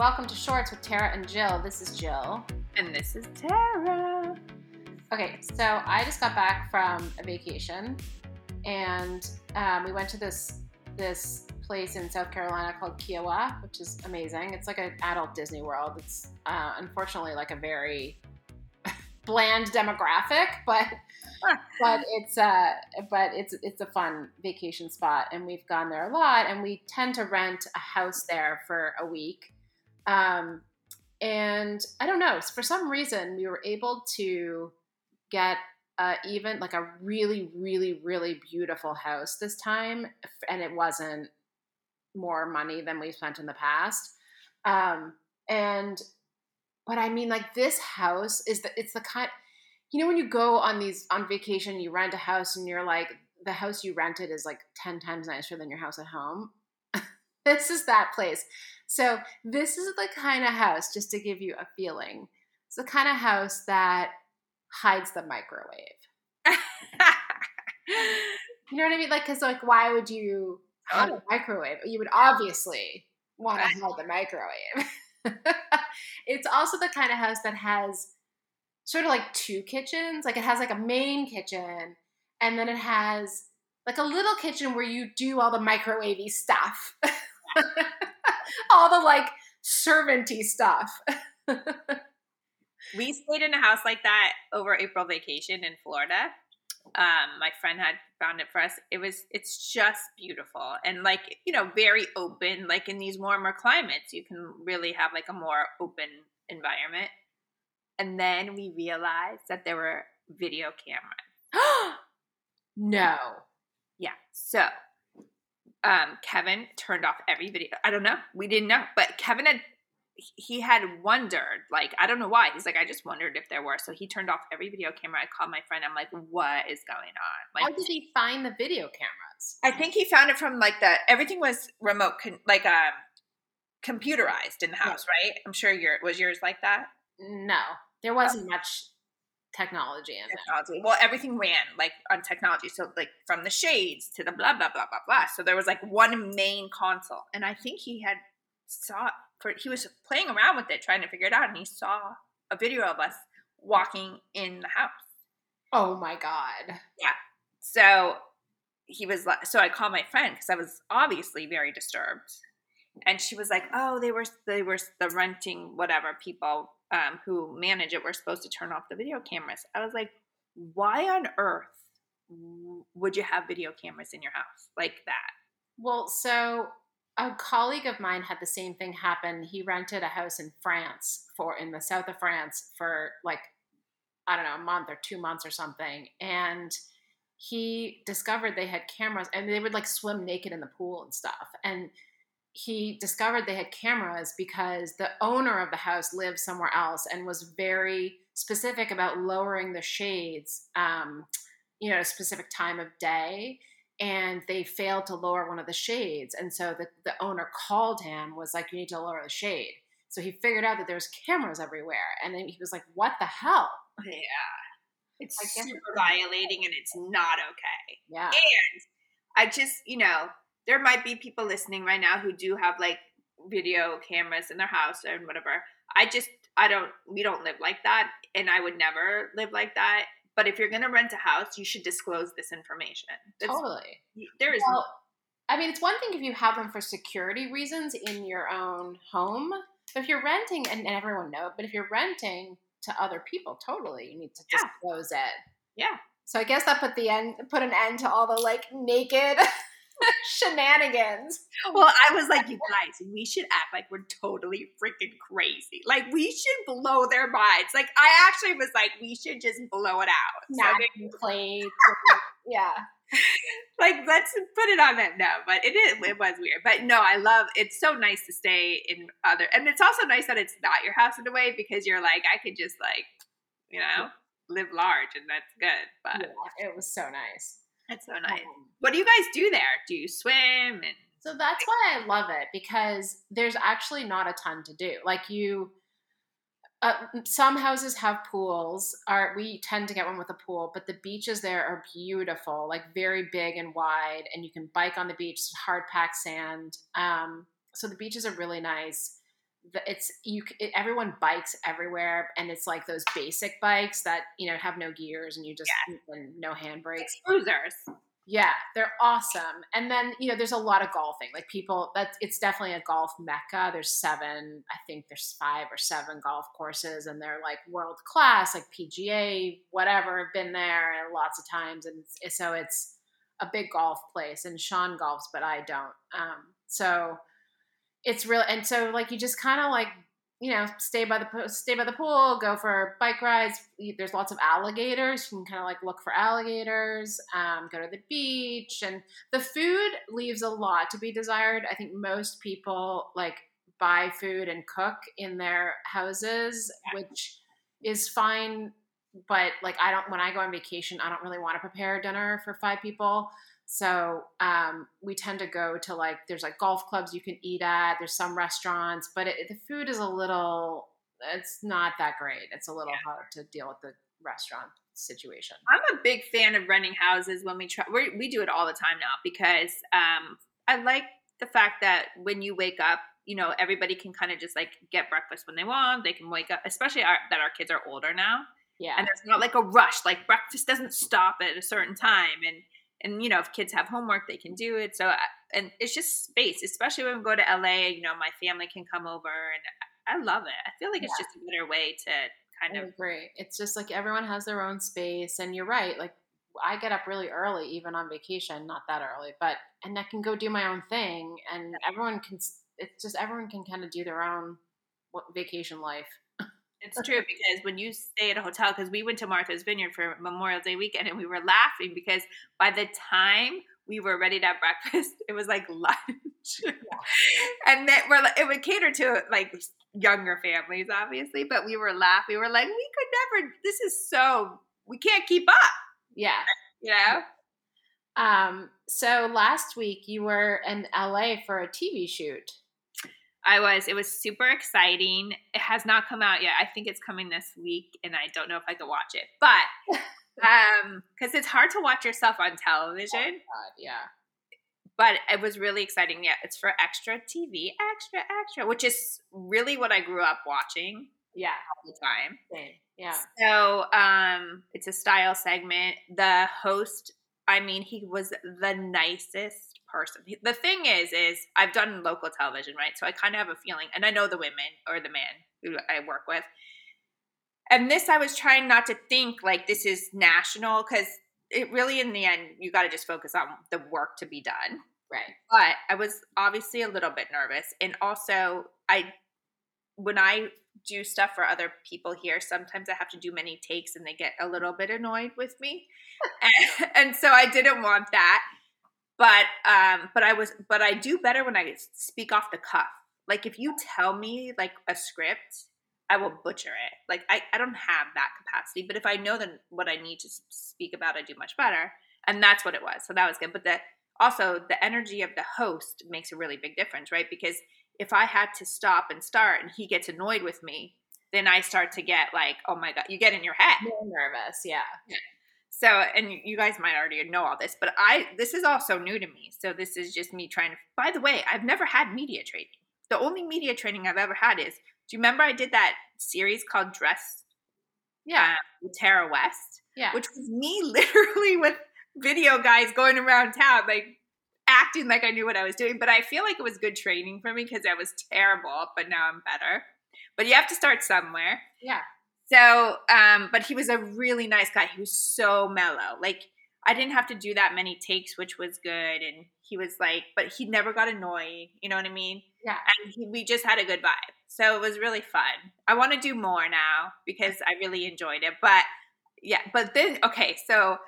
welcome to Shorts with Tara and Jill. This is Jill. And this is Tara. Okay, so I just got back from a vacation, and um, we went to this this place in South Carolina called Kiawah, which is amazing. It's like an adult Disney World. It's uh, unfortunately like a very bland demographic, but but it's uh but it's it's a fun vacation spot, and we've gone there a lot, and we tend to rent a house there for a week. Um, and I don't know, for some reason, we were able to get uh, even like a really, really, really beautiful house this time, and it wasn't more money than we spent in the past. Um, and but I mean, like this house is the it's the kind you know when you go on these on vacation, you rent a house, and you're like the house you rented is like ten times nicer than your house at home. this is that place. So this is the kind of house, just to give you a feeling. It's the kind of house that hides the microwave. you know what I mean? Like, because like, why would you hide oh. a microwave? You would obviously want to hide the microwave. it's also the kind of house that has sort of like two kitchens. Like, it has like a main kitchen, and then it has like a little kitchen where you do all the microwavy stuff, all the like servanty stuff. we stayed in a house like that over April vacation in Florida. Um, my friend had found it for us. It was it's just beautiful and like you know very open. Like in these warmer climates, you can really have like a more open environment. And then we realized that there were video cameras. no. Yeah. So um, Kevin turned off every video. I don't know. We didn't know, but Kevin had he had wondered, like, I don't know why. He's like, I just wondered if there were. So he turned off every video camera. I called my friend. I'm like, what is going on? Like, How did he find the video cameras? I think he found it from like the everything was remote, con- like um, computerized in the house, yeah. right? I'm sure your was yours like that. No, there wasn't oh. much technology in technology. Well, everything ran like on technology. So like from the shades to the blah blah blah blah blah. So there was like one main console, and I think he had saw for he was playing around with it, trying to figure it out, and he saw a video of us walking in the house. Oh my god! Yeah. So he was like, so I called my friend because I was obviously very disturbed, and she was like, "Oh, they were they were the renting whatever people um, who manage it were supposed to turn off the video cameras." I was like, "Why on earth would you have video cameras in your house like that?" Well, so a colleague of mine had the same thing happen. He rented a house in France for in the south of France for like I don't know, a month or two months or something. And he discovered they had cameras and they would like swim naked in the pool and stuff. And he discovered they had cameras because the owner of the house lived somewhere else and was very specific about lowering the shades, um, you know, at a specific time of day and they failed to lower one of the shades. And so the, the owner called him, was like, You need to lower the shade. So he figured out that there's cameras everywhere. And then he was like, What the hell? Yeah. It's super violating and it's not okay. Yeah. And I just, you know, there might be people listening right now who do have like video cameras in their house and whatever. I just, I don't, we don't live like that. And I would never live like that. But if you're going to rent a house, you should disclose this information. That's, totally. There is. Well, I mean, it's one thing if you have them for security reasons in your own home. But if you're renting, and, and everyone knows, but if you're renting to other people, totally, you need to disclose yeah. it. Yeah. So I guess that put the end, put an end to all the like naked shenanigans. Well, I was like, you guys, we should act like we're totally freaking crazy. Like we should blow their minds. Like I actually was like, we should just blow it out. Napkin so plates. yeah. Like let's put it on that. No, but it is. It was weird, but no, I love. It's so nice to stay in other, and it's also nice that it's not your house in a way because you're like, I could just like, you know, live large, and that's good. But yeah, it was so nice. That's so nice. Um, what do you guys do there? Do you swim and so that's why I love it because there's actually not a ton to do. Like you uh, some houses have pools. Are we tend to get one with a pool, but the beaches there are beautiful, like very big and wide, and you can bike on the beach, hard packed sand. Um, so the beaches are really nice. It's you it, everyone bikes everywhere and it's like those basic bikes that you know have no gears and you just yeah. and no handbrakes. cruisers. Yeah they're awesome. And then you know there's a lot of golfing like people that it's definitely a golf mecca. There's seven i think there's five or seven golf courses and they're like world class like pga whatever i've been there lots of times and so it's a big golf place and sean golfs but i don't. Um, so it's real and so like you just kind of like you know stay by the stay by the pool go for bike rides there's lots of alligators you can kind of like look for alligators um, go to the beach and the food leaves a lot to be desired. I think most people like buy food and cook in their houses which is fine but like i don't when i go on vacation i don't really want to prepare dinner for five people so um, we tend to go to like there's like golf clubs you can eat at. There's some restaurants, but it, the food is a little. It's not that great. It's a little yeah. hard to deal with the restaurant situation. I'm a big fan of renting houses when we try. we we do it all the time now because um, I like the fact that when you wake up, you know everybody can kind of just like get breakfast when they want. They can wake up, especially our, that our kids are older now. Yeah, and there's not like a rush. Like breakfast doesn't stop at a certain time, and and you know if kids have homework they can do it so uh, and it's just space especially when we go to la you know my family can come over and i love it. I feel like it's just a better way to kind I of agree. It's just like everyone has their own space and you're right like i get up really early even on vacation not that early but and i can go do my own thing and everyone can it's just everyone can kind of do their own vacation life it's true because when you stay at a hotel, because we went to Martha's Vineyard for Memorial Day weekend and we were laughing because by the time we were ready to have breakfast, it was like lunch. Yeah. and then we're it would cater to like younger families, obviously, but we were laughing. We were like, we could never, this is so, we can't keep up. Yeah. You know? Um, so last week you were in LA for a TV shoot. I was. It was super exciting. It has not come out yet. I think it's coming this week, and I don't know if I can watch it. But um, because it's hard to watch yourself on television. Oh God, yeah. But it was really exciting. Yeah, it's for extra TV, extra, extra, which is really what I grew up watching. Yeah, all the time. Same. Yeah. So, um, it's a style segment. The host, I mean, he was the nicest person. The thing is, is I've done local television, right? So I kind of have a feeling, and I know the women or the man who I work with. And this, I was trying not to think like this is national because it really, in the end, you got to just focus on the work to be done. Right. But I was obviously a little bit nervous. And also, I, when I do stuff for other people here, sometimes I have to do many takes and they get a little bit annoyed with me. and, and so I didn't want that but um but i was but i do better when i speak off the cuff. Like if you tell me like a script i will butcher it. Like i, I don't have that capacity. But if i know then what i need to speak about i do much better. And that's what it was. So that was good. But the also the energy of the host makes a really big difference right? Because if i had to stop and start and he gets annoyed with me then i start to get like oh my god you get in your head. More nervous yeah. yeah so, and you guys might already know all this, but I, this is also new to me. So, this is just me trying to, by the way, I've never had media training. The only media training I've ever had is, do you remember I did that series called Dress? Yeah. Uh, with Tara West? Yeah. Which was me literally with video guys going around town, like acting like I knew what I was doing. But I feel like it was good training for me because I was terrible, but now I'm better. But you have to start somewhere. Yeah. So, um, but he was a really nice guy. He was so mellow. Like I didn't have to do that many takes, which was good. And he was like, but he never got annoyed. You know what I mean? Yeah. And he, we just had a good vibe. So it was really fun. I want to do more now because I really enjoyed it. But yeah, but then okay, so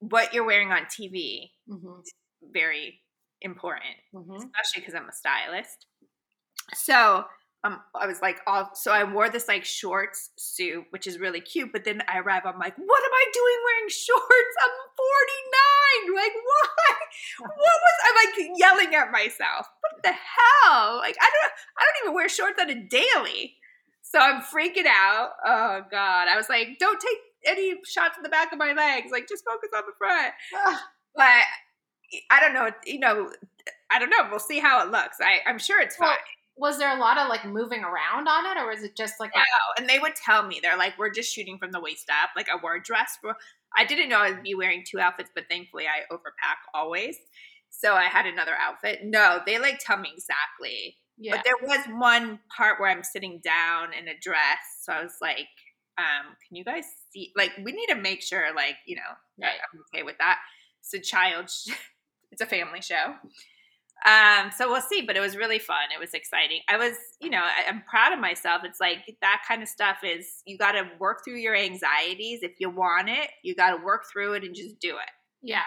what you're wearing on TV mm-hmm. very important, mm-hmm. especially because I'm a stylist. So um, I was like, oh, so I wore this like shorts suit, which is really cute. But then I arrive, I'm like, what am I doing wearing shorts? I'm 49. Like, why? What was I'm like yelling at myself? What the hell? Like, I don't, I don't even wear shorts on a daily. So I'm freaking out. Oh God. I was like, don't take any shots in the back of my legs. Like, just focus on the front. but I don't know. You know, I don't know. We'll see how it looks. I, I'm sure it's fine. Was there a lot of like moving around on it, or was it just like? No, and they would tell me they're like, we're just shooting from the waist up. Like I wore a dress for. I didn't know I'd be wearing two outfits, but thankfully I overpack always, so I had another outfit. No, they like tell me exactly. yeah, But there was one part where I'm sitting down in a dress, so I was like, um, "Can you guys see? Like, we need to make sure, like, you know, Right. I'm okay with that." It's a child, sh- it's a family show, um, so we'll see. But it was really fun. It was exciting. I was, you know, I, I'm proud of myself. It's like that kind of stuff is you got to work through your anxieties. If you want it, you got to work through it and just do it. yeah,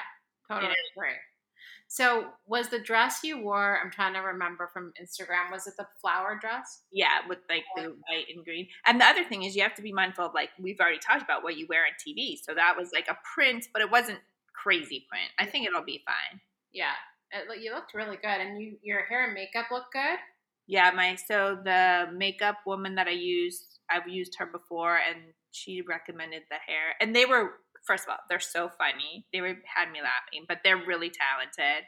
totally agree. So was the dress you wore? I'm trying to remember from Instagram. Was it the flower dress? Yeah, with like the white and green. And the other thing is you have to be mindful of like we've already talked about what you wear on TV. So that was like a print, but it wasn't crazy print. I think it'll be fine. Yeah, Uh, it, you looked really good, and you your hair and makeup look good. Yeah, my so the makeup woman that I used, I've used her before and she recommended the hair. And they were first of all, they're so funny. They were had me laughing, but they're really talented.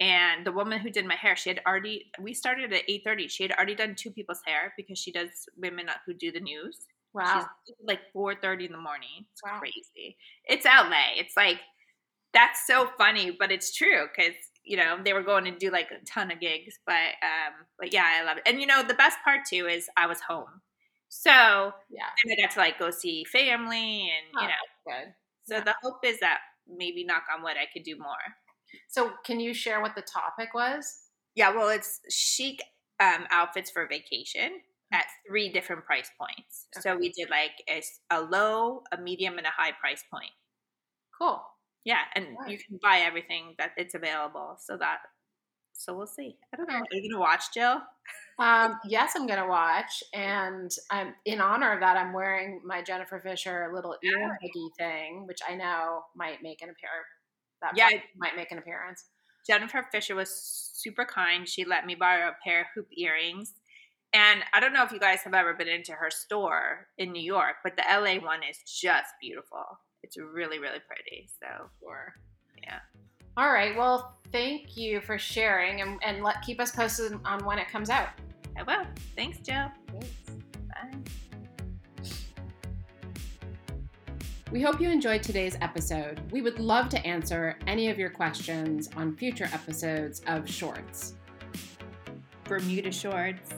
And the woman who did my hair, she had already we started at 8:30. She had already done two people's hair because she does women who do the news. Wow. She's like 4:30 in the morning. It's Wow. crazy. It's LA. It's like that's so funny, but it's true because you know they were going to do like a ton of gigs. But um, but yeah, I love it. And you know the best part too is I was home, so yeah. then I got to like go see family and Oh, you know. good. So yeah. the hope is that maybe knock on wood, I could do more. So can you share what the topic was? Yeah, well, it's chic um, outfits for vacation at three different price points. So we did like a low, a medium, and a high price point. Cool. Yeah, and Right. you can buy everything that it's available. So that, so we'll see. I don't know. Are you gonna watch, Jill? Um, yes, I'm gonna watch, and I'm in honor of that. I'm wearing my Jennifer Fisher little ear hoodie thing, which I know might make an appearance. That Yeah. might make an appearance. Jennifer Fisher was super kind. She let me borrow a pair of hoop earrings. And I don't know if you guys have ever been into her store in New York, but the LA one is just beautiful. It's really, really pretty. So Sure. Yeah. All right. Well, thank you for sharing, and and let keep us posted on when it comes out. I will. Thanks, Jill. Thanks. Bye. We hope you enjoyed today's episode. We would love to answer any of your questions on future episodes of Shorts. Bermuda shorts,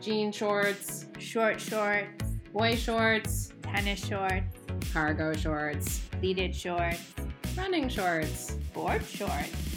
Jean shorts, short shorts, boy shorts, tennis shorts, cargo shorts, pleated shorts, running shorts. board shorts.